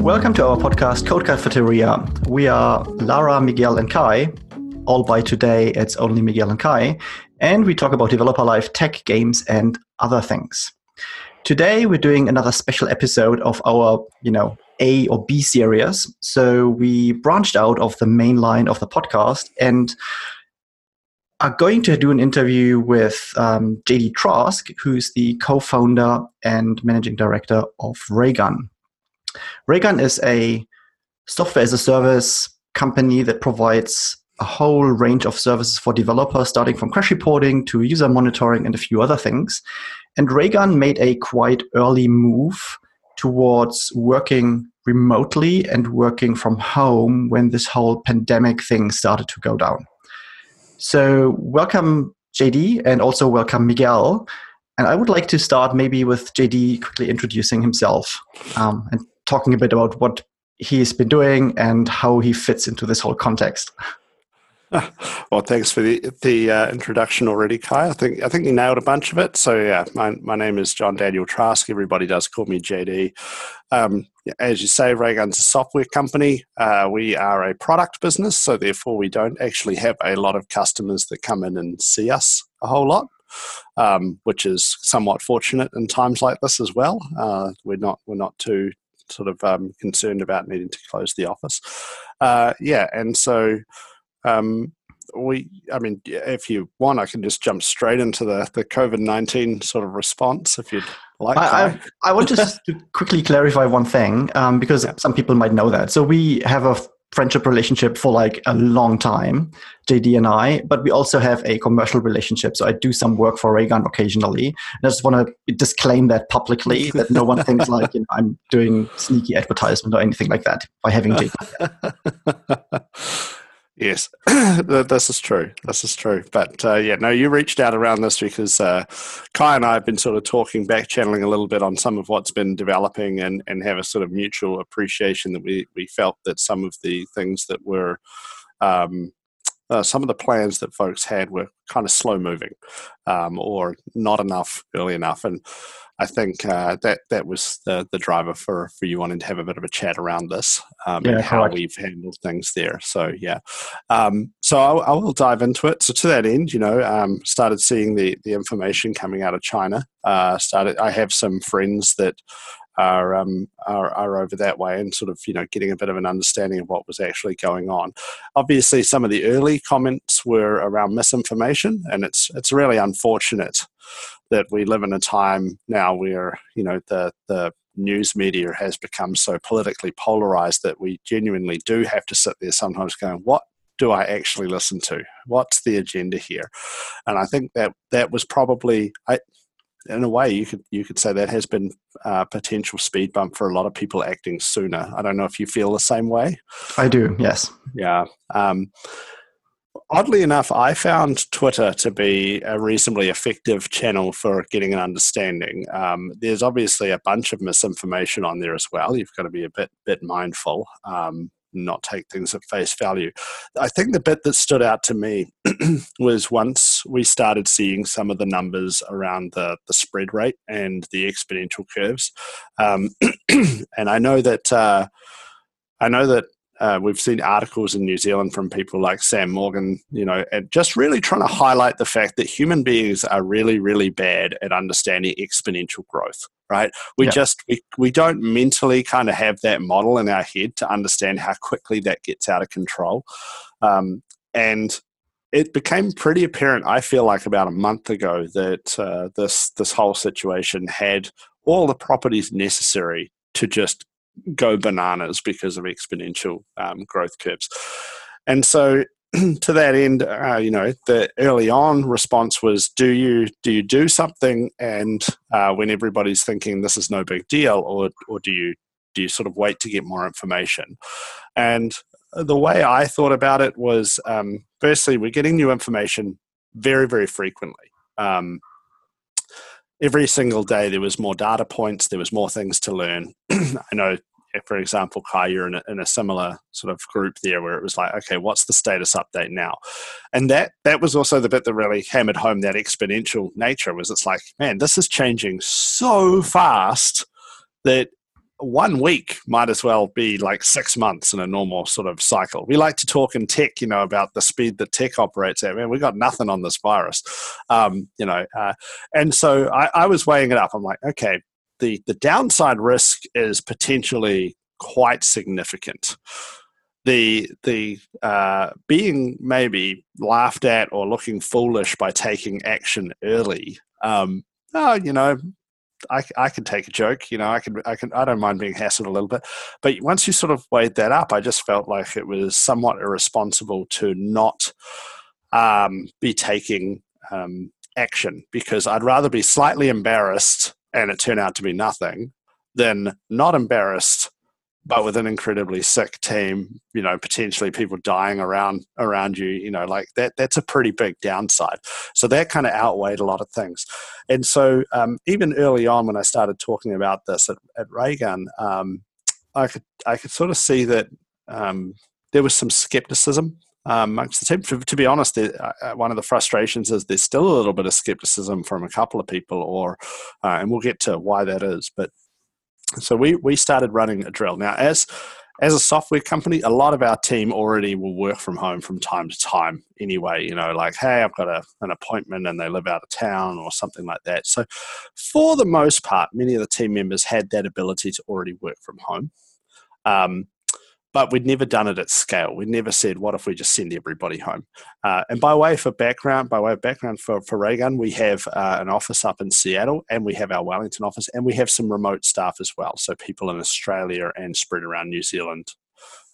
Welcome to our podcast, Code Cafeteria. We are Lara, Miguel, and Kai. All by today, it's only Miguel and Kai. And we talk about developer life, tech, games, and other things. Today, we're doing another special episode of our, you know, A or B series. So we branched out of the main line of the podcast and are going to do an interview with um, JD Trask, who's the co founder and managing director of Raygun. Raygun is a software as a service company that provides a whole range of services for developers, starting from crash reporting to user monitoring and a few other things. And Raygun made a quite early move towards working remotely and working from home when this whole pandemic thing started to go down. So, welcome, JD, and also welcome, Miguel. And I would like to start maybe with JD quickly introducing himself um, and talking a bit about what he's been doing and how he fits into this whole context. Well, thanks for the the uh, introduction already, Kai. I think I think you nailed a bunch of it. So yeah, my my name is John Daniel Trask. Everybody does call me JD. Um, as you say, Raygun's a software company. Uh, we are a product business, so therefore we don't actually have a lot of customers that come in and see us a whole lot. Um, which is somewhat fortunate in times like this as well. Uh, we're not we're not too sort of um, concerned about needing to close the office. Uh, yeah, and so um, we, I mean, if you want, I can just jump straight into the the COVID nineteen sort of response, if you'd like. I, I, I want just to quickly clarify one thing um, because yeah. some people might know that. So we have a friendship relationship for like a long time, JD and I, but we also have a commercial relationship. So I do some work for Raygun occasionally. And I just want to disclaim that publicly that no one thinks like you know, I'm doing sneaky advertisement or anything like that by having JD. Yes, this is true. This is true. But uh, yeah, no, you reached out around this because uh, Kai and I have been sort of talking, back channeling a little bit on some of what's been developing and, and have a sort of mutual appreciation that we, we felt that some of the things that were, um, uh, some of the plans that folks had were kind of slow moving um, or not enough early enough. And I think uh, that that was the, the driver for, for you wanting to have a bit of a chat around this um, yeah, and how correct. we've handled things there. So yeah, um, so I, I, will dive into it. So to that end, you know, um, started seeing the the information coming out of China. Uh, started. I have some friends that are, um, are, are over that way and sort of you know getting a bit of an understanding of what was actually going on. Obviously, some of the early comments were around misinformation, and it's it's really unfortunate that we live in a time now where you know the the news media has become so politically polarized that we genuinely do have to sit there sometimes going, what do I actually listen to? What's the agenda here? And I think that that was probably, I, in a way, you could you could say that has been a potential speed bump for a lot of people acting sooner. I don't know if you feel the same way. I do. Yes. Yeah. Um, oddly enough, I found Twitter to be a reasonably effective channel for getting an understanding. Um, there's obviously a bunch of misinformation on there as well. You've got to be a bit bit mindful. Um, not take things at face value. I think the bit that stood out to me was once we started seeing some of the numbers around the, the spread rate and the exponential curves. Um, and I know that uh, I know that uh, we've seen articles in New Zealand from people like Sam Morgan, you know, and just really trying to highlight the fact that human beings are really, really bad at understanding exponential growth, right? We just, we, we don't mentally kind of have that model in our head to understand how quickly that gets out of control. Um, and it became pretty apparent, I feel like about a month ago, that uh, this, this whole situation had all the properties necessary to just go bananas because of exponential um, growth curves. And so, to that end, uh, you know, the early on response was, "Do you do you do something?" And uh, when everybody's thinking this is no big deal, or or do you do you sort of wait to get more information? And the way I thought about it was, um, firstly, we're getting new information very very frequently. Um, every single day there was more data points there was more things to learn i know for example, Kai, you're in a, in a similar sort of group there where it was like, okay, what's the status update now? And that that was also the bit that really hammered home that exponential nature was it's like, man, this is changing so fast that one week might as well be like six months in a normal sort of cycle. We like to talk in tech, you know, about the speed that tech operates at. Man, we got nothing on this virus, um, you know. Uh, and so I, I was weighing it up. I'm like, okay, the the downside risk is potentially quite significant. The the uh, being maybe laughed at or looking foolish by taking action early. Um, oh, you know, I, I can take a joke, you know, I can, I can, I don't mind being hassled a little bit. But once you sort of weighed that up, I just felt like it was somewhat irresponsible to not um, be taking um, action because I'd rather be slightly embarrassed and it turned out to be nothing then not embarrassed but with an incredibly sick team, you know, potentially people dying around around you, you know, like that that's a pretty big downside. So that kind of outweighed a lot of things. And so um, even early on when I started talking about this at, at Raygun, um, I could I could sort of see that um, there was some skepticism amongst the team. To, to be honest, uh, uh, one of the frustrations is there's still a little bit of skepticism from a couple of people, or uh, and we'll get to why that is. But so we we started running a drill. Now, as as a software company, a lot of our team already will work from home from time to time anyway. You know, like, hey, I've got a, an appointment and they live out of town or something like that. So, for the most part, many of the team members had that ability to already work from home. Um, but we'd never done it at scale. We'd never said, "What if we just send everybody home?" Uh, and by way for background, by way of background for for Raygun, we have uh, an office up in Seattle, and we have our Wellington office, and we have some remote staff as well. So people in Australia and spread around New Zealand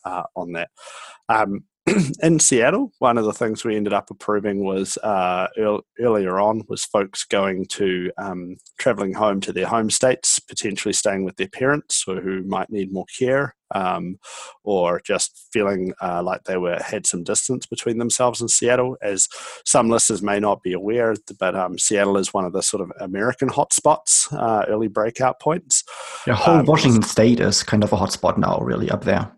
uh, on that. Um, in Seattle, one of the things we ended up approving was uh, earlier on was folks going to um, traveling home to their home states, potentially staying with their parents or who might need more care, um, or just feeling uh, like they were had some distance between themselves and Seattle. As some listeners may not be aware, but um, Seattle is one of the sort of American hotspots, uh, early breakout points. Yeah, whole um, Washington State is kind of a hotspot now, really up there.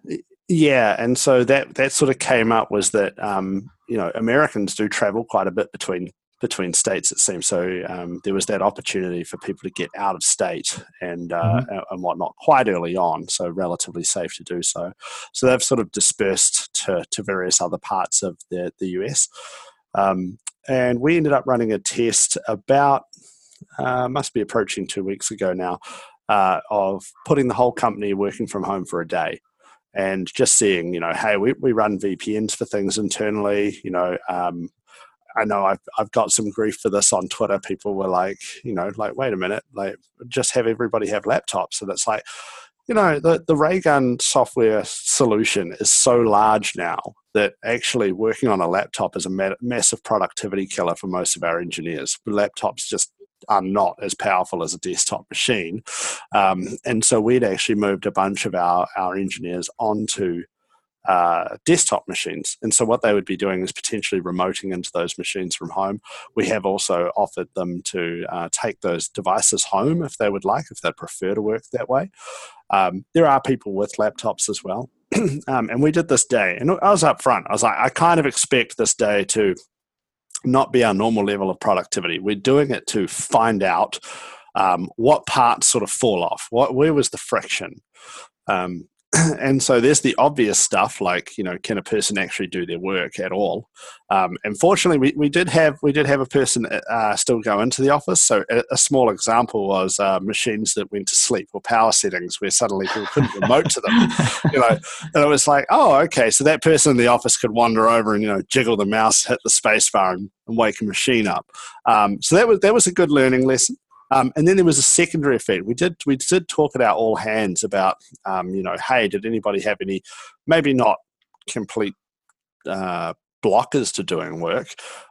Yeah, and so that that sort of came up was that um, you know Americans do travel quite a bit between between states. It seems so. Um, there was that opportunity for people to get out of state and uh, mm-hmm. and whatnot quite early on, so relatively safe to do so. So they've sort of dispersed to to various other parts of the the US, um, and we ended up running a test about uh, must be approaching two weeks ago now. Uh, of putting the whole company working from home for a day and just seeing, you know, hey, we, we run VPNs for things internally. You know, um, I know I've I've got some grief for this on Twitter. People were like, you know, like, wait a minute, like, just have everybody have laptops, and it's like, you know, the the Raygun software solution is so large now that actually working on a laptop is a massive productivity killer for most of our engineers. Laptops just are not as powerful as a desktop machine. Um, and so we'd actually moved a bunch of our, our engineers onto uh, desktop machines. And so what they would be doing is potentially remoting into those machines from home. We have also offered them to uh, take those devices home if they would like, if they prefer to work that way. Um, there are people with laptops as well. um, and we did this day, and I was up front. I was like, I kind of expect this day to not be our normal level of productivity. We're doing it to find out um, what parts sort of fall off. What where was the friction? Um, and so there's the obvious stuff like you know can a person actually do their work at all? Um, unfortunately we, we did have we did have a person uh, still go into the office. So a, a small example was uh, machines that went to sleep or power settings where suddenly people couldn't remote to them. You know and it was like oh okay so that person in the office could wander over and you know jiggle the mouse hit the space bar and, and wake a machine up. Um, so that was that was a good learning lesson um, and then there was a secondary effect. We did we did talk at our all hands about um, you know, hey, did anybody have any maybe not complete uh, blockers to doing work,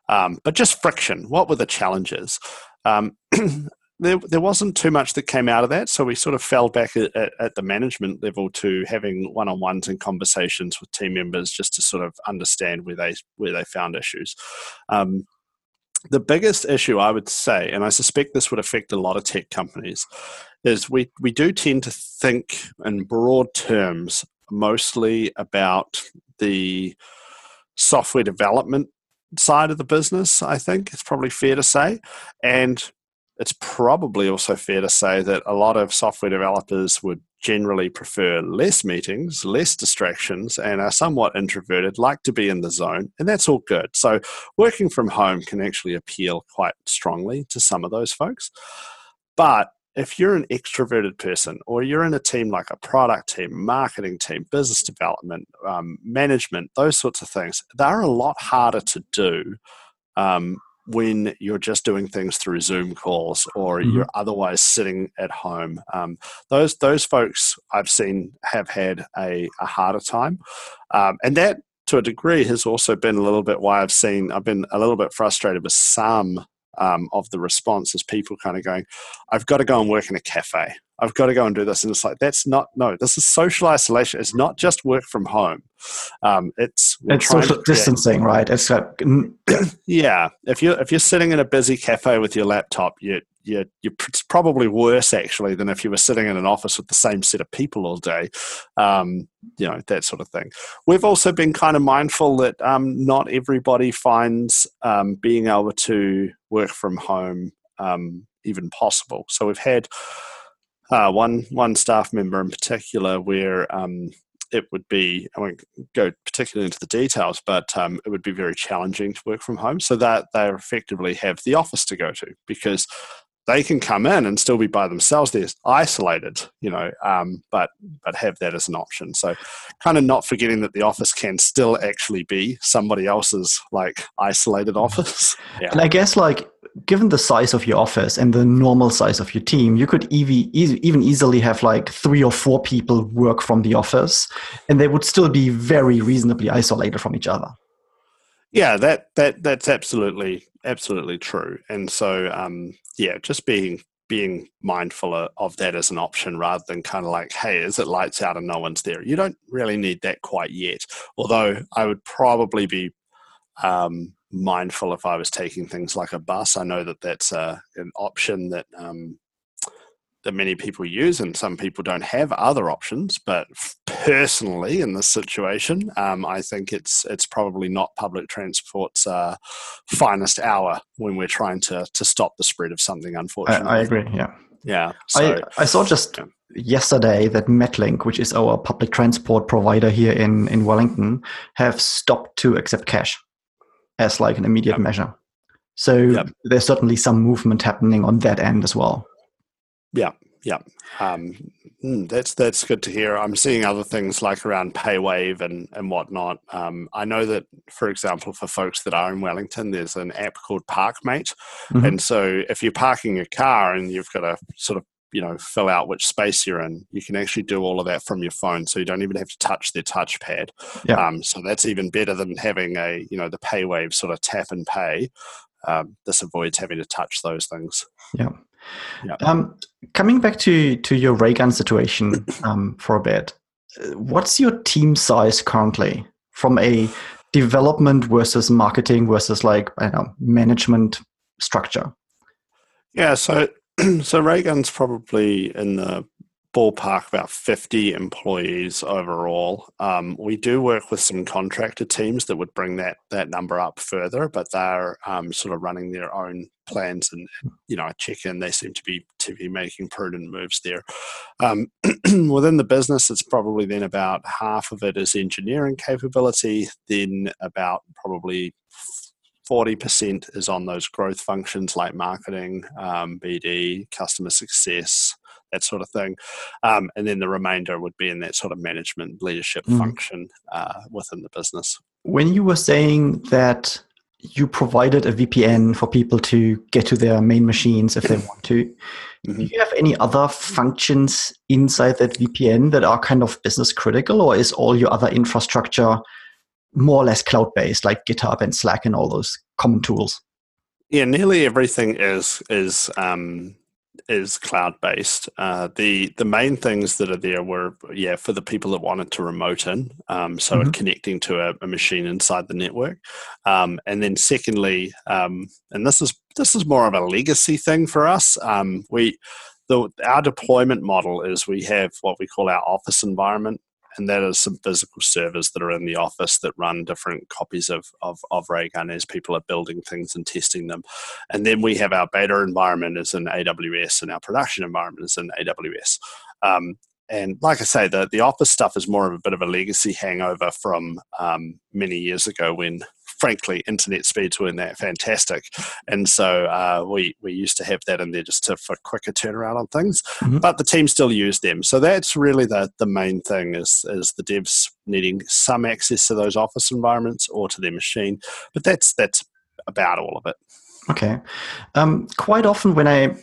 um, but just friction. What were the challenges? Um, there, there wasn't too much that came out of that, so we sort of fell back at, at, the management level to having one-on-ones and conversations with team members just to sort of understand where they where they found issues. Um, the biggest issue I would say, and I suspect this would affect a lot of tech companies, is we, we do tend to think in broad terms mostly about the software development side of the business, I think it's probably fair to say. And it's probably also fair to say that a lot of software developers would generally prefer less meetings, less distractions, and are somewhat introverted, like to be in the zone, and that's all good. So, working from home can actually appeal quite strongly to some of those folks. But if you're an extroverted person or you're in a team like a product team, marketing team, business development, um, management, those sorts of things, they're a lot harder to do um, when you're just doing things through Zoom calls or mm-hmm. you're otherwise sitting at home. Um, those those folks I've seen have had a, a harder time, um, and that to a degree has also been a little bit why I've seen I've been a little bit frustrated with some um, of the response is people kind of going, I've got to go and work in a cafe. I've got to go and do this. And it's like, that's not, no, this is social isolation. It's not just work from home. Um, it's it's social distancing, right? It's like, yeah. If you're, if you're sitting in a busy cafe with your laptop, you, you, you're probably worse actually than if you were sitting in an office with the same set of people all day. Um, you know, that sort of thing. We've also been kind of mindful that um, not everybody finds um, being able to work from home um, even possible. So we've had, uh, one one staff member in particular where um, it would be I won't go particularly into the details, but um, it would be very challenging to work from home. So that they effectively have the office to go to because they can come in and still be by themselves. They're isolated, you know, um, but but have that as an option. So, kind of not forgetting that the office can still actually be somebody else's like isolated office. Yeah. And I guess like given the size of your office and the normal size of your team, you could even easily have like three or four people work from the office, and they would still be very reasonably isolated from each other. Yeah, that that that's absolutely absolutely true. And so, um, yeah, just being being mindful of that as an option rather than kind of like, hey, is it lights out and no one's there? You don't really need that quite yet. Although I would probably be um, mindful if I was taking things like a bus. I know that that's a, an option that um, that many people use, and some people don't have other options. But personally, in this situation, um, I think it's it's probably not public transport's uh, finest hour when we're trying to to stop the spread of something. Unfortunately, I, I agree. Yeah, yeah. So, I I saw just. Yeah. Yesterday, that Metlink, which is our public transport provider here in, in Wellington, have stopped to accept cash as like an immediate yep. measure. So yep. there's certainly some movement happening on that end as well. Yeah, yeah. Um, hmm, that's that's good to hear. I'm seeing other things like around PayWave and and whatnot. Um, I know that, for example, for folks that are in Wellington, there's an app called Parkmate, mm-hmm. and so if you're parking your car and you've got to sort of you know fill out which space you're in you can actually do all of that from your phone so you don't even have to touch their touchpad yeah. Um, so that's even better than having a you know the paywave sort of tap and pay um, this avoids having to touch those things yeah yeah. Um, coming back to to your Raygun situation um, for a bit, what's your team size currently from a development versus marketing versus like I don't know management structure? Yeah, so so Raygun's probably in the ballpark about 50 employees overall. Um, we do work with some contractor teams that would bring that that number up further, but they're um, sort of running their own plans and you know check in. They seem to be to be making prudent moves there. Um, within the business, it's probably then about half of it is engineering capability, then about probably 40% is on those growth functions like marketing, um, BD, customer success, that sort of thing. Um, and then the remainder would be in that sort of management leadership mm. function uh, within the business. When you were saying that you provided a VPN for people to get to their main machines if they want to, mm-hmm. do you have any other functions inside that VPN that are kind of business critical, or is all your other infrastructure more or less cloud based, like GitHub and Slack and all those common tools? Yeah, nearly everything is is um, is cloud based. Uh, the the main things that are there were yeah for the people that wanted to remote in, um, so mm-hmm. connecting to a, a, machine inside the network, um, and then secondly, um, and this is this is more of a legacy thing for us. Um, we the our deployment model is we have what we call our office environment and that is some physical servers that are in the office that run different copies of, of, of Raygun as people are building things and testing them. And then we have our beta environment is in AWS and our production environment is in AWS. Um, and like I say, the the office stuff is more of a bit of a legacy hangover from um, many years ago when frankly, internet speeds weren't that fantastic, and so uh, we we used to have that in there just to, for quicker turnaround on things. Mm-hmm. But the team still use them, so that's really the the main thing is is the devs needing some access to those office environments or to their machine. But that's that's about all of it. Okay, um, quite often when I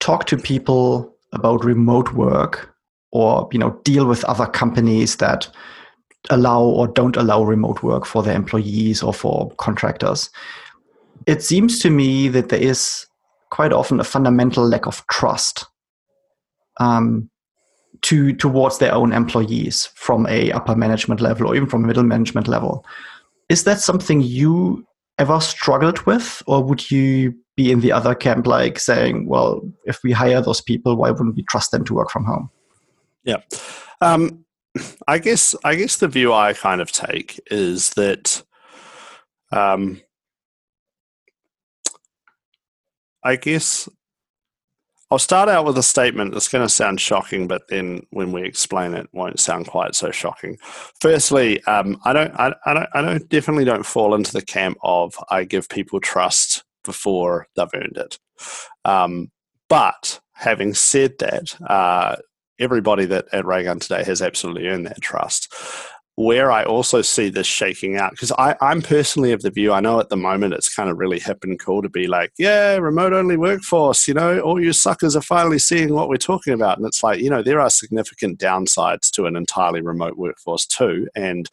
talk to people about remote work or you know deal with other companies that allow or don't allow remote work for their employees or for contractors. It seems to me that there is quite often a fundamental lack of trust um, to towards their own employees from a upper management level or even from a middle management level. Is that something you ever struggled with, or would you be in the other camp, like saying, "Well, if we hire those people, why wouldn't we trust them to work from home?" Yeah. Um, I guess I guess the view I kind of take is that um, I guess I'll start out with a statement that's going to sound shocking, but then when we explain it, won't sound quite so shocking. Firstly, um, I don't, I, I, don't, I don't, definitely don't fall into the camp of I give people trust before they've earned it. Um, but having said that, uh, everybody that at Raygun today has absolutely earned that trust. Where I also see this shaking out, because I'm personally of the view, I know at the moment it's kind of really hip and cool to be like, yeah, remote only workforce, you know, all you suckers are finally seeing what we're talking about. And it's like, you know, there are significant downsides to an entirely remote workforce too. And,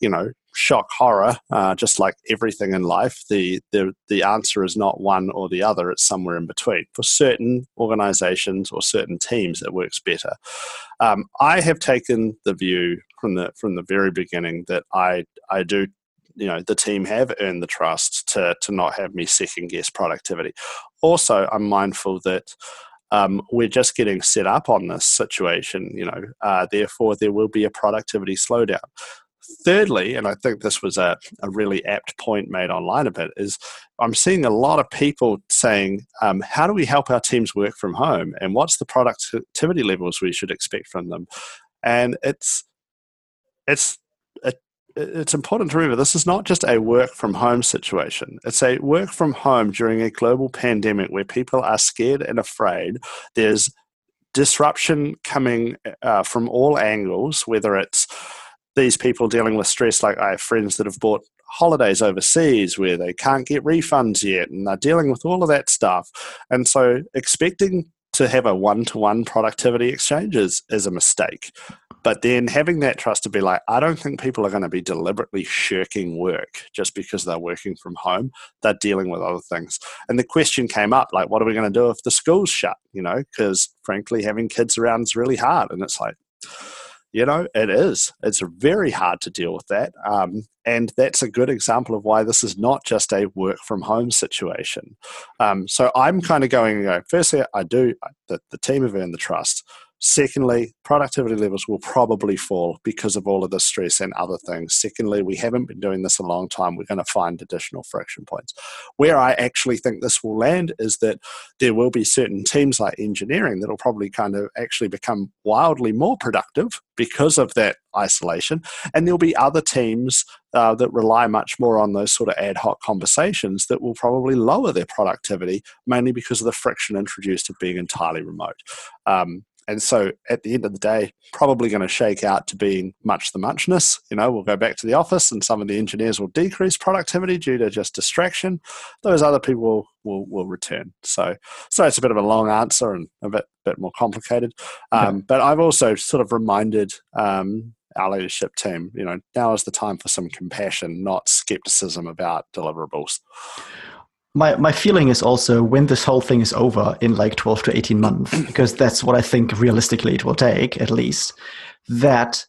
you know, shock horror, uh, just like everything in life, the, the, the answer is not one or the other, it's somewhere in between. For certain organizations or certain teams, it works better. Um, I have taken the view from the, from the very beginning that I, I do you know the team have earned the trust to to not have me second guess productivity. Also, I'm mindful that um, we're just getting set up on this situation. You know, uh, therefore there will be a productivity slowdown thirdly, and I think this was a, a really apt point made online a bit, is I'm seeing a lot of people saying, um, how do we help our teams work from home? And what's the productivity levels we should expect from them? And it's, it's, it's important to remember this is not just a work from home situation. It's a work from home during a global pandemic where people are scared and afraid. There's disruption coming uh, from all angles, whether it's these people dealing with stress, like I have friends that have bought holidays overseas where they can't get refunds yet and they're dealing with all of that stuff. And so expecting to have a one to one productivity exchange is, is a mistake. But then having that trust to be like, I don't think people are going to be deliberately shirking work just because they're working from home. They're dealing with other things. And the question came up like, what are we going to do if the school's shut? You know, because frankly, having kids around is really hard. And it's like, you know, it is. It's very hard to deal with that. Um, and that's a good example of why this is not just a work from home situation. Um, so I'm kind of going, you know, firstly, I do, the, the team have earned the trust. Secondly, productivity levels will probably fall because of all of the stress and other things. Secondly, we haven't been doing this a long time. We're going to find additional friction points. Where I actually think this will land is that there will be certain teams like engineering that will probably kind of actually become wildly more productive because of that isolation. And there'll be other teams uh, that rely much more on those sort of ad hoc conversations that will probably lower their productivity, mainly because of the friction introduced of being entirely remote. Um, and so at the end of the day, probably going to shake out to being much the muchness. You know, we'll go back to the office and some of the engineers will decrease productivity due to just distraction. Those other people will, will, will return. So, so it's a bit of a long answer and a bit, bit more complicated. Um, But I've also sort of reminded um, our leadership team, you know, now is the time for some compassion, not skepticism about deliverables my my feeling is also when this whole thing is over in like 12 to 18 months mm. because that's what i think realistically it will take at least that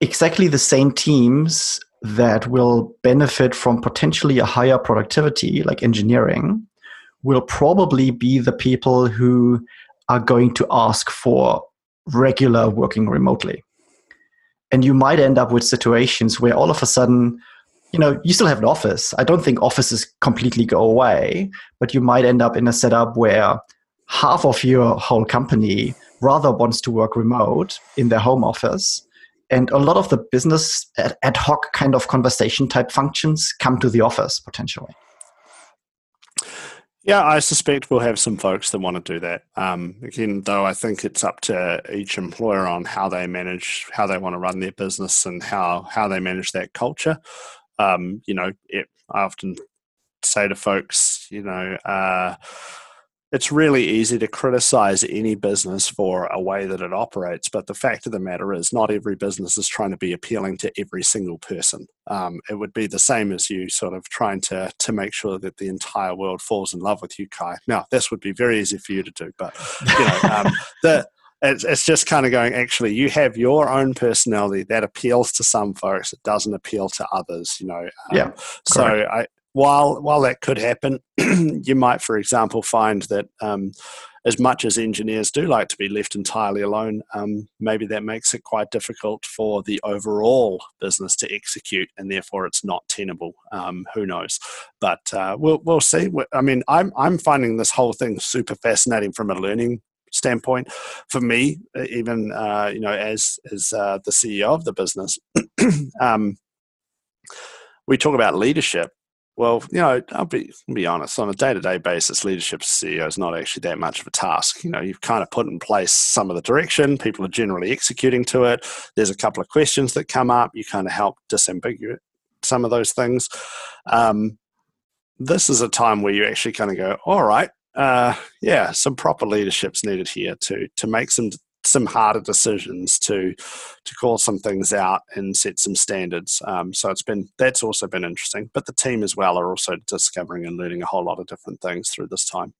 exactly the same teams that will benefit from potentially a higher productivity like engineering will probably be the people who are going to ask for regular working remotely. And you might end up with situations where all of a sudden you know, you still have an office. I don't think offices completely go away, but you might end up in a setup where half of your whole company rather wants to work remote in their home office. And a lot of the business ad hoc kind of conversation type functions come to the office potentially. Yeah, I suspect we'll have some folks that want to do that. Um, again, though, I think it's up to each employer on how they manage, how they want to run their business, and how how they manage that culture. Um, you know, it, I often say to folks, you know, uh, it's really easy to criticize any business for a way that it operates, but the fact of the matter is, not every business is trying to be appealing to every single person. Um, it would be the same as you sort of trying to to make sure that the entire world falls in love with you, Kai. Now, this would be very easy for you to do, but you know, um, the it's, it's just kind of going actually you have your own personality that appeals to some folks it doesn't appeal to others you know um, yeah so i while while that could happen, you might, for example, find that um, as much as engineers do like to be left entirely alone, um, maybe that makes it quite difficult for the overall business to execute, and therefore it's not tenable. Um, who knows? But uh, we'll we'll see. I mean, I'm I'm finding this whole thing super fascinating from a learning standpoint. For me, even uh, you know, as as uh, the CEO of the business. um, we talk about leadership well, you know, I'll be I'll be honest. On a day-to-day basis, leadership CEO is not actually that much of a task. You know, you've kind of put in place some of the direction. People are generally executing to it. There's a couple of questions that come up. You kind of help disambiguate some of those things. Um, this is a time where you actually kind of go, all right, uh, yeah, some proper leadership's needed here to to make some some harder decisions to to call some things out and set some standards. Um, so it's been that's also been interesting. But the team as well are also discovering and learning a whole lot of different things through this time.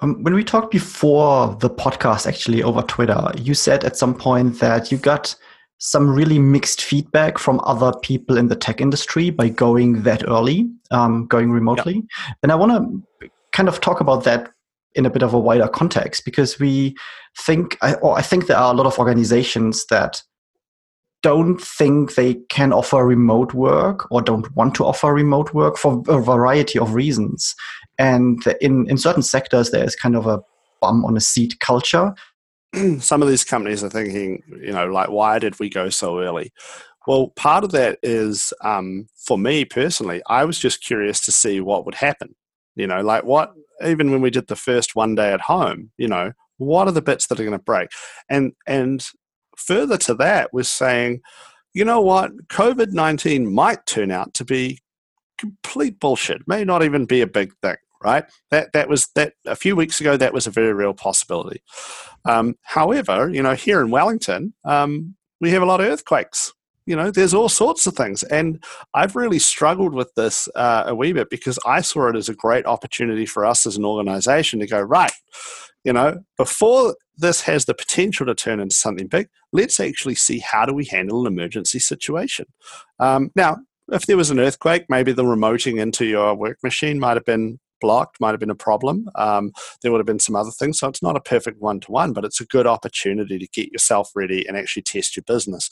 Um, when we talked before the podcast, actually over Twitter, you said at some point that you got some really mixed feedback from other people in the tech industry by going that early, um, going remotely. Yep. And I want to kind of talk about that in a bit of a wider context because we think, or I think there are a lot of organizations that don't think they can offer remote work or don't want to offer remote work for a variety of reasons. And in, in certain sectors, there is kind of a bum on a seat culture. Some of these companies are thinking, you know, like, why did we go so early? Well, part of that is um, for me personally, I was just curious to see what would happen. You know, like what, even when we did the first one day at home, you know, what are the bits that are going to break? And, and further to that was saying, you know what, COVID 19 might turn out to be complete bullshit, may not even be a big thing right? That that was that a few weeks ago. That was a very real possibility. Um, however, you know, here in Wellington, um, we have a lot of earthquakes, you know, there's all sorts of things. And I've really struggled with this uh, a wee bit because I saw it as a great opportunity for us as an organization to go, right, you know, before this has the potential to turn into something big, let's actually see how do we handle an emergency situation. Um, now, if there was an earthquake, maybe the remoting into your work machine might have been blocked, might have been a problem. Um, there would have been some other things. So it's not a perfect one to one, but it's a good opportunity to get yourself ready and actually test your business.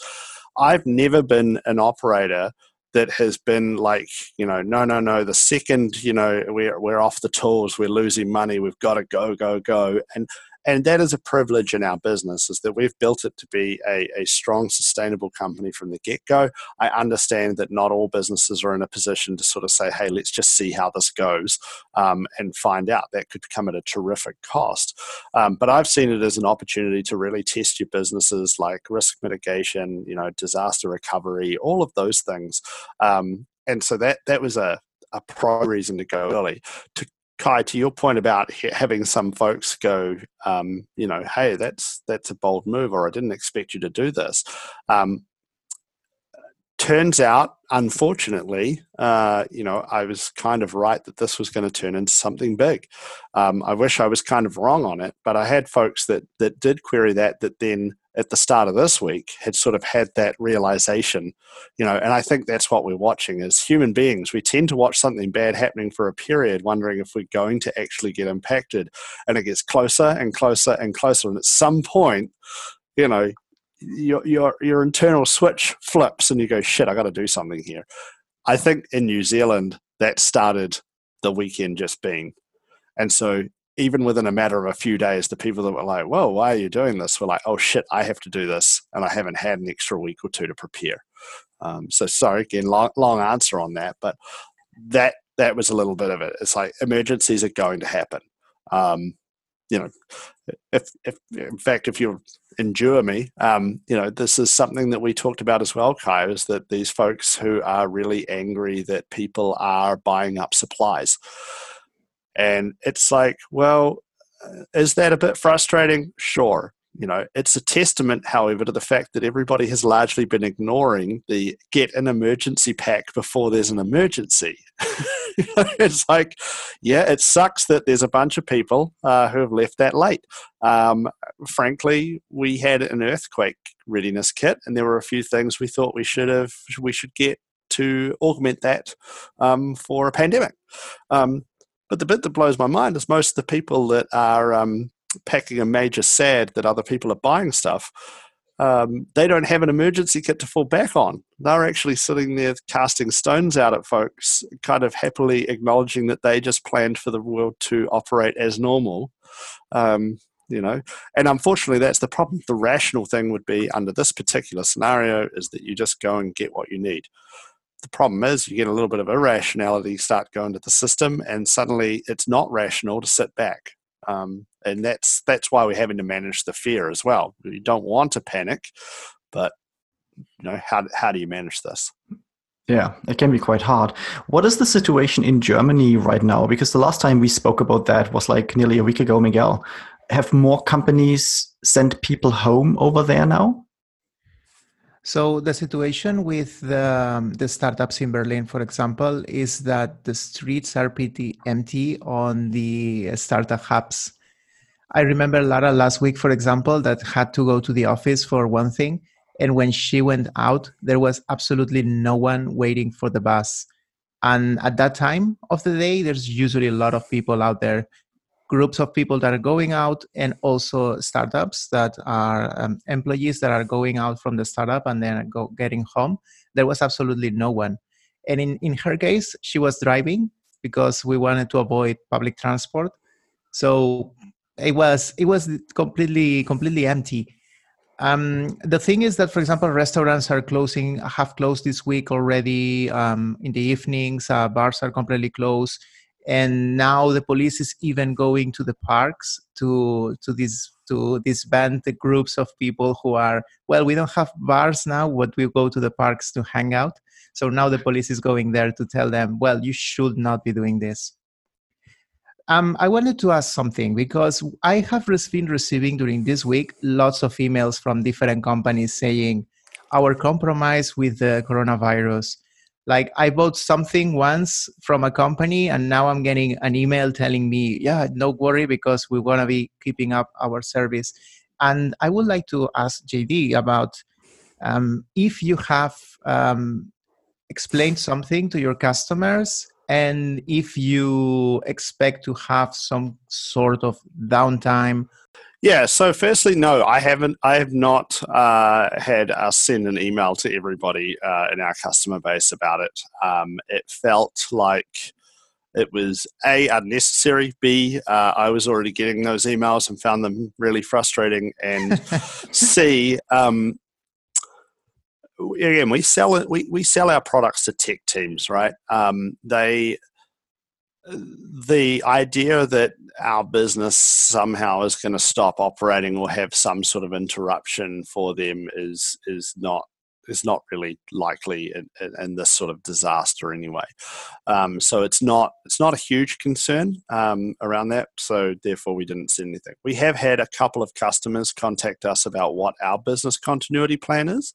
I've never been an operator that has been like, you know, no, no, no. The second, you know, we're we're off the tools, we're losing money, we've got to go, go, go. And and that is a privilege in our business is that we've built it to be a, a strong sustainable company from the get-go. I understand that not all businesses are in a position to sort of say hey let's just see how this goes um, and find out. That could come at a terrific cost. Um, but i've seen it as an opportunity to really test your businesses like risk mitigation you know disaster recovery all of those things. Um, and so that that was a a pro reason to go early. To Kai, to your point about having some folks go, um, you know, hey, that's that's a bold move, or I didn't expect you to do this. Um, turns out, unfortunately, uh, you know, I was kind of right that this was going to turn into something big. Um, I wish I was kind of wrong on it, but I had folks that that did query that that then at the start of this week had sort of had that realization, you know, and I think that's what we're watching as human beings. We tend to watch something bad happening for a period, wondering if we're going to actually get impacted. And it gets closer and closer and closer. And at some point, you know, your your your internal switch flips and you go, shit, I gotta do something here. I think in New Zealand that started the weekend just being. And so even within a matter of a few days, the people that were like, "Whoa, why are you doing this?" were like, "Oh shit, I have to do this, and I haven't had an extra week or two to prepare." Um, so sorry again, long, long answer on that, but that that was a little bit of it. It's like emergencies are going to happen. Um, you know, if, if in fact, if you endure me, um, you know, this is something that we talked about as well, Kai, is that these folks who are really angry that people are buying up supplies. And it's like, well, is that a bit frustrating? Sure you know, it's a testament, however, to the fact that everybody has largely been ignoring the get an emergency pack before there's an emergency. it's like, yeah, it sucks that there's a bunch of people uh, who have left that late. Um, frankly, we had an earthquake readiness kit, and there were a few things we thought we should have, we should get to augment that um, for a pandemic. Um, but the bit that blows my mind is most of the people that are um, packing a major sad that other people are buying stuff, um, they don't have an emergency kit to fall back on. They're actually sitting there casting stones out at folks, kind of happily acknowledging that they just planned for the world to operate as normal. Um, you know, and unfortunately, that's the problem. The rational thing would be under this particular scenario is that you just go and get what you need. The problem is you get a little bit of irrationality start going to the system, and suddenly it's not rational to sit back. Um, and that's that's why we're having to manage the fear as well. You don't want to panic, but you know how how do you manage this? Yeah, it can be quite hard. What is the situation in Germany right now? Because the last time we spoke about that was like nearly a week ago, Miguel. Have more companies sent people home over there now? So the situation with the, um, the startups in Berlin, for example, is that the streets are pretty empty on the startup hubs. I remember Lara last week, for example, that had to go to the office for one thing. And when she went out, there was absolutely no one waiting for the bus. And at that time of the day, there's usually a lot of people out there groups of people that are going out and also startups that are um, employees that are going out from the startup and then go getting home. There was absolutely no one. And in, in her case she was driving because we wanted to avoid public transport. So it was it was completely completely empty. Um, the thing is that for example restaurants are closing have closed this week already. Um, in the evenings uh, bars are completely closed and now the police is even going to the parks to to these to disband the groups of people who are well we don't have bars now but we go to the parks to hang out. So now the police is going there to tell them well you should not be doing this. Um, i wanted to ask something because i have been receiving during this week lots of emails from different companies saying our compromise with the coronavirus like i bought something once from a company and now i'm getting an email telling me yeah no worry because we want to be keeping up our service. And i would like to ask jd about um, if you have um, explained something to your customers and if you expect to have some sort of downtime yeah. So, firstly, no, I haven't. I have not uh, had us send an email to everybody uh, in our customer base about it. Um, it felt like it was a unnecessary. B, uh, I was already getting those emails and found them really frustrating. And C, um, again, we sell it. We, we sell our products to tech teams, right? Um, they the idea that our business somehow is going to stop operating or have some sort of interruption for them is is not is not really likely in, in, this sort of disaster anyway. Um, so it's not it's not a huge concern um, around that. So therefore, we didn't see anything. We have had a couple of customers contact us about what our business continuity plan is,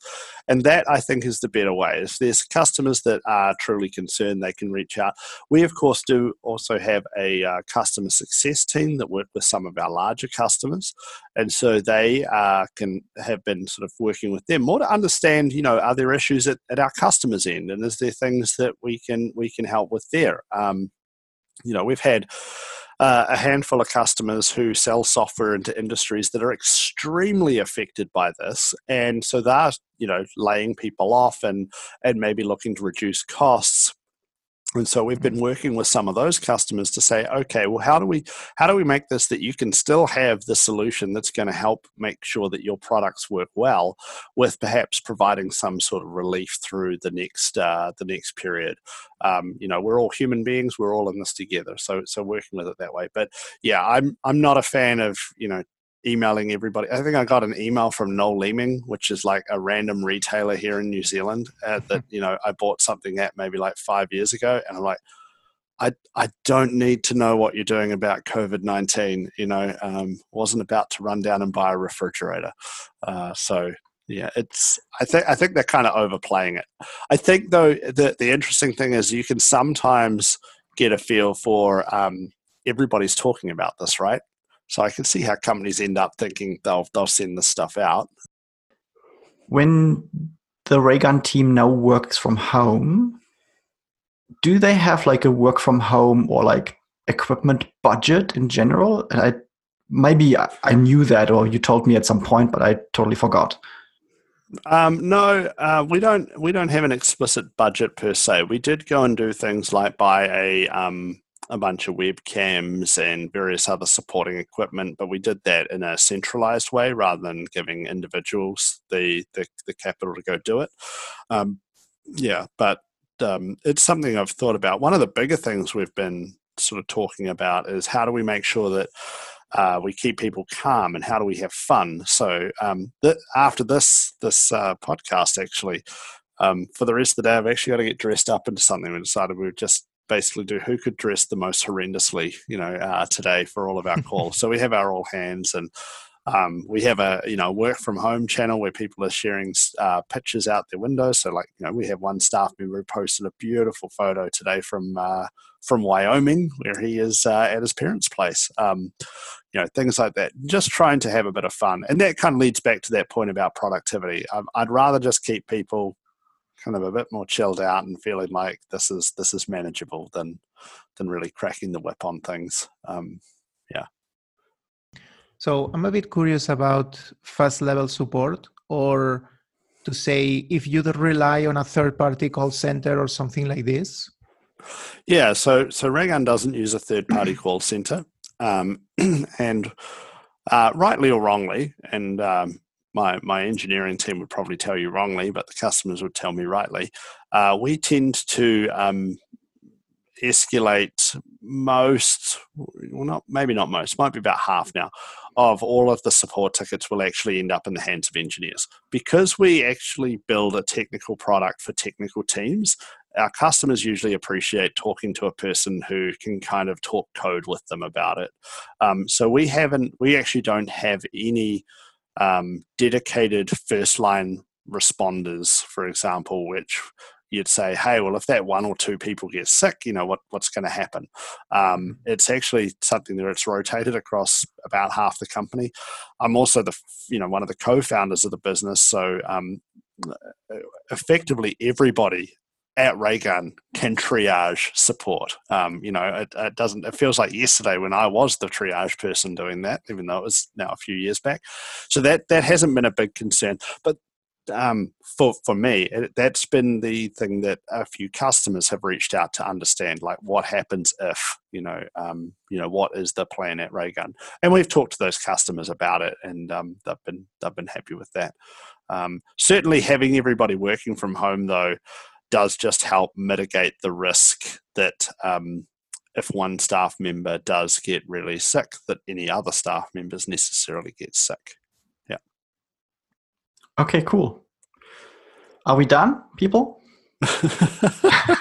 and that I think is the better way. If there's customers that are truly concerned, they can reach out. We of course do also have a uh, customer success team that work with some of our larger customers, and so they uh, can have been sort of working with them more to understand you know, are there issues at, at our customers' end, and is there things that we can we can help with there? Um, you know, we've had uh, a handful of customers who sell software into industries that are extremely affected by this, and so they're you know laying people off and and maybe looking to reduce costs and so we've been working with some of those customers to say okay well how do we how do we make this that you can still have the solution that's going to help make sure that your products work well with perhaps providing some sort of relief through the next uh, the next period? Um, you know we're all human beings we're all in this together so so working with it that way. But yeah i'm i'm not a fan of you know emailing everybody. I think I got an email from Noel Leeming, which is like a random retailer here in New Zealand uh, that you know I bought something at maybe like five years ago, and I'm like, I I don't need to know what you're doing about COVID nineteen. You know, um, wasn't about to run down and buy a refrigerator. Uh, so yeah, it's I think I think they're kind of overplaying it. I think though the the interesting thing is you can sometimes get a feel for um, everybody's talking about this, right? So I can see how companies end up thinking they'll they'll send this stuff out. When the Raygun team now works from home, do they have like a work from home or like equipment budget in general? And I maybe I knew that or you told me at some point, but I totally forgot. Um, no, uh, we don't. We don't have an explicit budget per se. We did go and do things like buy a um, a bunch of webcams and various other supporting equipment, but we did that in a centralized way rather than giving individuals the the, the capital to go do it. Um, yeah, but um, it's something I've thought about. One of the bigger things we've been sort of talking about is how do we make sure that uh, we keep people calm and how do we have fun. So um, th- after this this uh, podcast, actually, um, for the rest of the day, I've actually got to get dressed up into something. We decided we would just basically do who could dress the most horrendously, you know, uh, today for all of our calls. so we have our all hands and um, we have a you know work from home channel where people are sharing uh, pictures out their windows. So like you know we have one staff member who posted a beautiful photo today from uh, from Wyoming where he is uh, at his parents' place. Um, you know things like that. Just trying to have a bit of fun, and that kind of leads back to that point about productivity. Um, I'd rather just keep people kind of a bit more chilled out and feeling like this is this is manageable than than really cracking the whip on things. Um, yeah. So I'm a bit curious about first level support, or to say if you don't rely on a third party call center or something like this. Yeah. So so Raygun doesn't use a third party call center, um, and uh, rightly or wrongly, and um, my my engineering team would probably tell you wrongly, but the customers would tell me rightly. Uh, we tend to um, escalate most, well, not maybe not most, might be about half now, of all of the support tickets will actually end up in the hands of engineers because we actually build a technical product for technical teams. Our customers usually appreciate talking to a person who can kind of talk code with them about it. Um, so we haven't, we actually don't have any um, dedicated first line responders, for example, which you'd say, hey, well, if that one or two people get sick, you know, what, what's going to happen? Um, mm-hmm. it's actually something that it's rotated across about half the company. I'm also the, you know, one of the co-founders of the business. So um, effectively everybody at Raygun can triage support. Um, you know, it, it, doesn't. It feels like yesterday when I was the triage person doing that, even though it was now a few years back. So that that hasn't been a big concern. But um, for for me, it, that's been the thing that a few customers have reached out to understand, like what happens if you know, um, you know, what is the plan at Raygun, and we've talked to those customers about it, and um, they've been they've been happy with that. Um, certainly, having everybody working from home though does just help mitigate the risk that um, if one staff member does get really sick, that any other staff members necessarily get sick. Yeah. Okay, cool. Are we done, people? yeah,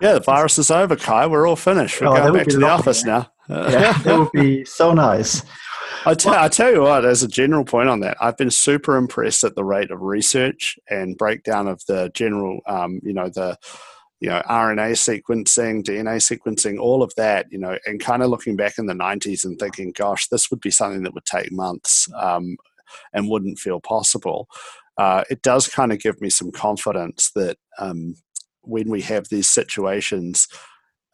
the virus is over, Kai. We're all finished. We're oh, going back to the office now. yeah, that would be so nice. I tell, I tell you what, as a general point on that, I've been super impressed at the rate of research and breakdown of the general, um, you know, the you know RNA sequencing, DNA sequencing, all of that, you know, and kind of looking back in the '90s and thinking, gosh, this would be something that would take months um, and wouldn't feel possible. Uh, it does kind of give me some confidence that um, when we have these situations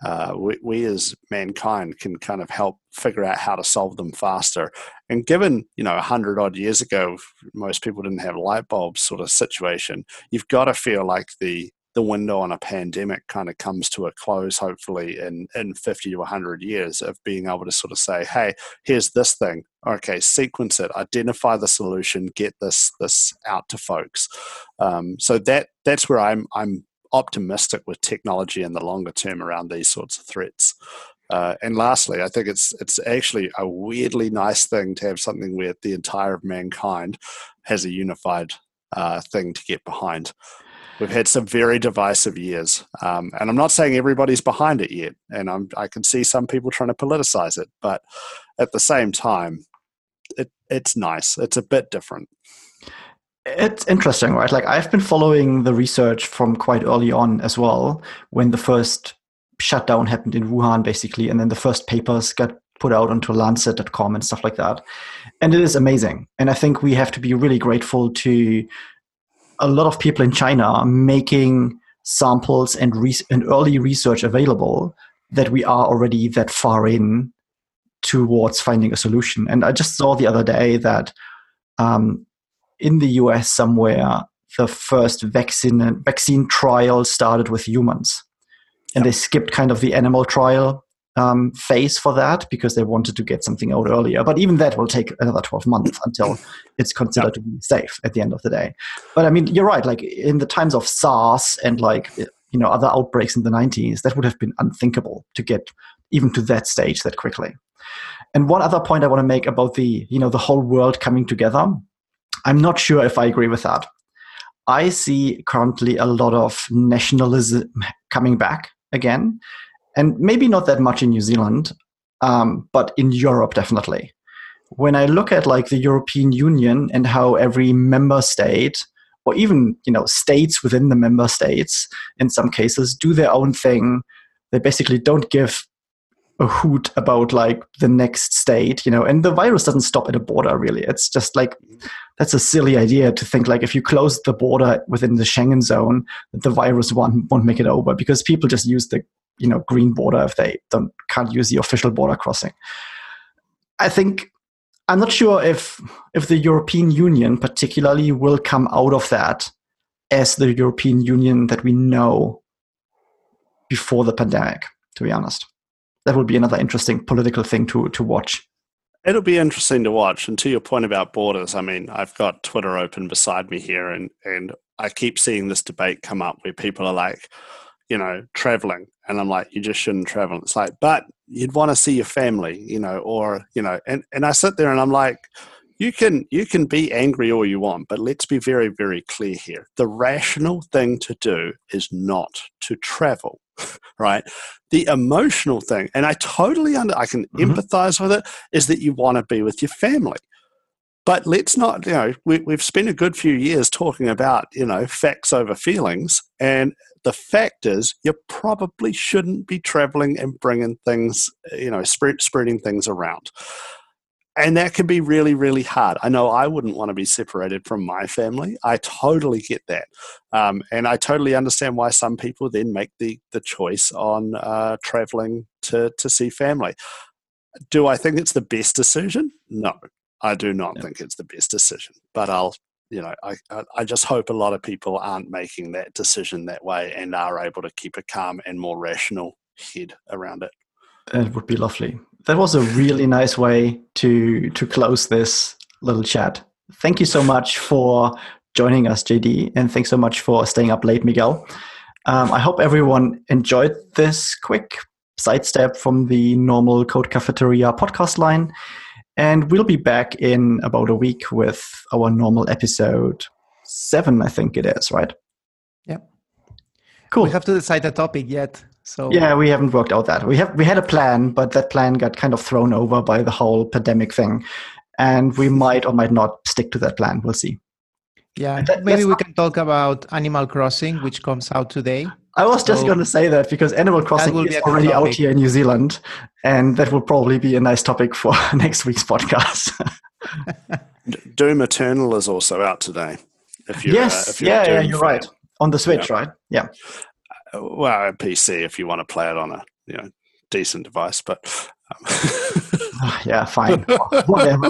uh, we, we, as mankind can kind of help figure out how to solve them faster. And given, you know, 100 odd years ago, most people didn't have light bulbs sort of situation, you've got to feel like the the window on a pandemic kind of comes to a close, hopefully in, in 50 to 100 years, of being able to sort of say, hey, here's this thing. Okay, sequence it, identify the solution, get this this out to folks. Um, so that that's where I'm I'm optimistic with technology in the longer term around these sorts of threats. Uh, and lastly, I think it's it's actually a weirdly nice thing to have something where the entire of mankind has a unified uh, thing to get behind. We've had some very divisive years, um, and I'm not saying everybody's behind it yet. And I'm, I can see some people trying to politicize it, but at the same time, it, it's nice. It's a bit different. It's interesting, right? Like I've been following the research from quite early on as well, when the first shutdown happened in Wuhan, basically, and then the first papers got put out onto Lancet.com and stuff like that. And it is amazing. And I think we have to be really grateful to a lot of people in China making samples and, re- and early research available that we are already that far in towards finding a solution. And I just saw the other day that um, in the US somewhere, the first vaccine vaccine trial started with humans, and yep. they skipped kind of the animal trial um, phase for that because they wanted to get something out earlier. But even that will take another 12 months until it's considered to be safe at the end of the day. But I mean, you're right. Like in the times of SARS and like, you know, other outbreaks in the 90s, that would have been unthinkable to get even to that stage that quickly. And one other point I want to make about the, you know, the whole world coming together, I'm not sure if I agree with that. I see currently a lot of nationalism coming back again and maybe not that much in New Zealand, um, but in Europe definitely. When I look at like the European Union and how every member state, or even you know states within the member states, in some cases, do their own thing, they basically don't give a hoot about like the next state, you know, and the virus doesn't stop at a border really. It's just like that's a silly idea to think like if you close the border within the Schengen zone, the virus won't won't make it over because people just use the you know green border if they don't can't use the official border crossing. I think I'm not sure if if the European Union particularly will come out of that as the European Union that we know before the pandemic. To be honest, that would be another interesting political thing to to watch. It'll be interesting to watch. And to your point about borders, I mean, I've got Twitter open beside me here, and and I keep seeing this debate come up where people are like, you know, traveling. And I'm like, you just shouldn't travel. It's like, but you'd want to see your family, you know, or, you know, and, and I sit there and I'm like, you can you can be angry all you want, but let's be very, very clear here. The rational thing to do is not to travel. Right? The emotional thing, and I totally under I can mm-hmm. empathize with it, is that you want to be with your family. But let's not, you know, we, we've spent a good few years talking about, you know, facts over feelings. And the fact is, you probably shouldn't be traveling and bringing things, you know, spread, spreading things around. And that can be really, really hard. I know I wouldn't want to be separated from my family. I totally get that. Um, and I totally understand why some people then make the, the choice on uh, traveling to, to see family. Do I think it's the best decision? No. I do not think it's the best decision, but I'll, you know, I, I just hope a lot of people aren't making that decision that way and are able to keep a calm and more rational head around it. It would be lovely. That was a really nice way to to close this little chat. Thank you so much for joining us, JD, and thanks so much for staying up late, Miguel. Um, I hope everyone enjoyed this quick sidestep from the normal Code Cafeteria podcast line. And we'll be back in about a week with our normal episode seven, I think it is, right? Yeah. Cool. We have to decide the topic yet. So yeah, we haven't worked out that. We have we had a plan, but that plan got kind of thrown over by the whole pandemic thing, and we might or might not stick to that plan. We'll see. Yeah, that, maybe we not... can talk about Animal Crossing, which comes out today. I was just so, going to say that because Animal Crossing is already topic. out here in New Zealand, and that will probably be a nice topic for next week's podcast. Doom Eternal is also out today. If you're, yes, uh, if you're yeah, yeah, you're fan. right on the Switch, yeah. right? Yeah. Well, PC if you want to play it on a you know decent device, but. Um, yeah, fine. Whatever.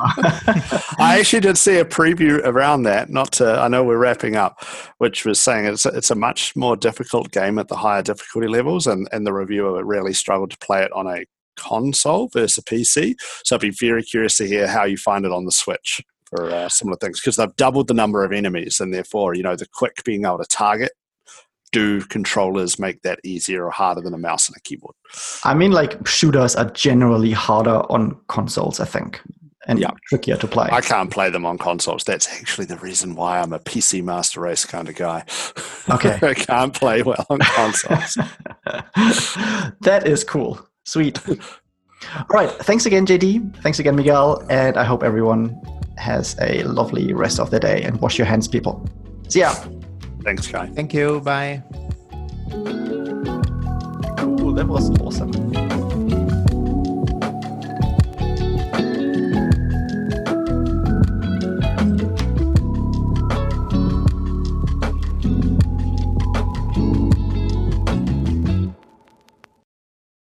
I actually did see a preview around that. Not to, I know we're wrapping up, which was saying it's a, it's a much more difficult game at the higher difficulty levels, and, and the reviewer really struggled to play it on a console versus a PC. So I'd be very curious to hear how you find it on the Switch for uh, similar things because they've doubled the number of enemies, and therefore, you know, the quick being able to target. Do controllers make that easier or harder than a mouse and a keyboard? I mean, like shooters are generally harder on consoles, I think, and Yeah. trickier to play. I can't play them on consoles. That's actually the reason why I'm a PC Master Race kind of guy. Okay. I can't play well on consoles. that is cool. Sweet. All right. Thanks again, JD. Thanks again, Miguel. And I hope everyone has a lovely rest of the day and wash your hands, people. See ya. Thanks, Kai. Thank you. Bye. Cool. That was awesome.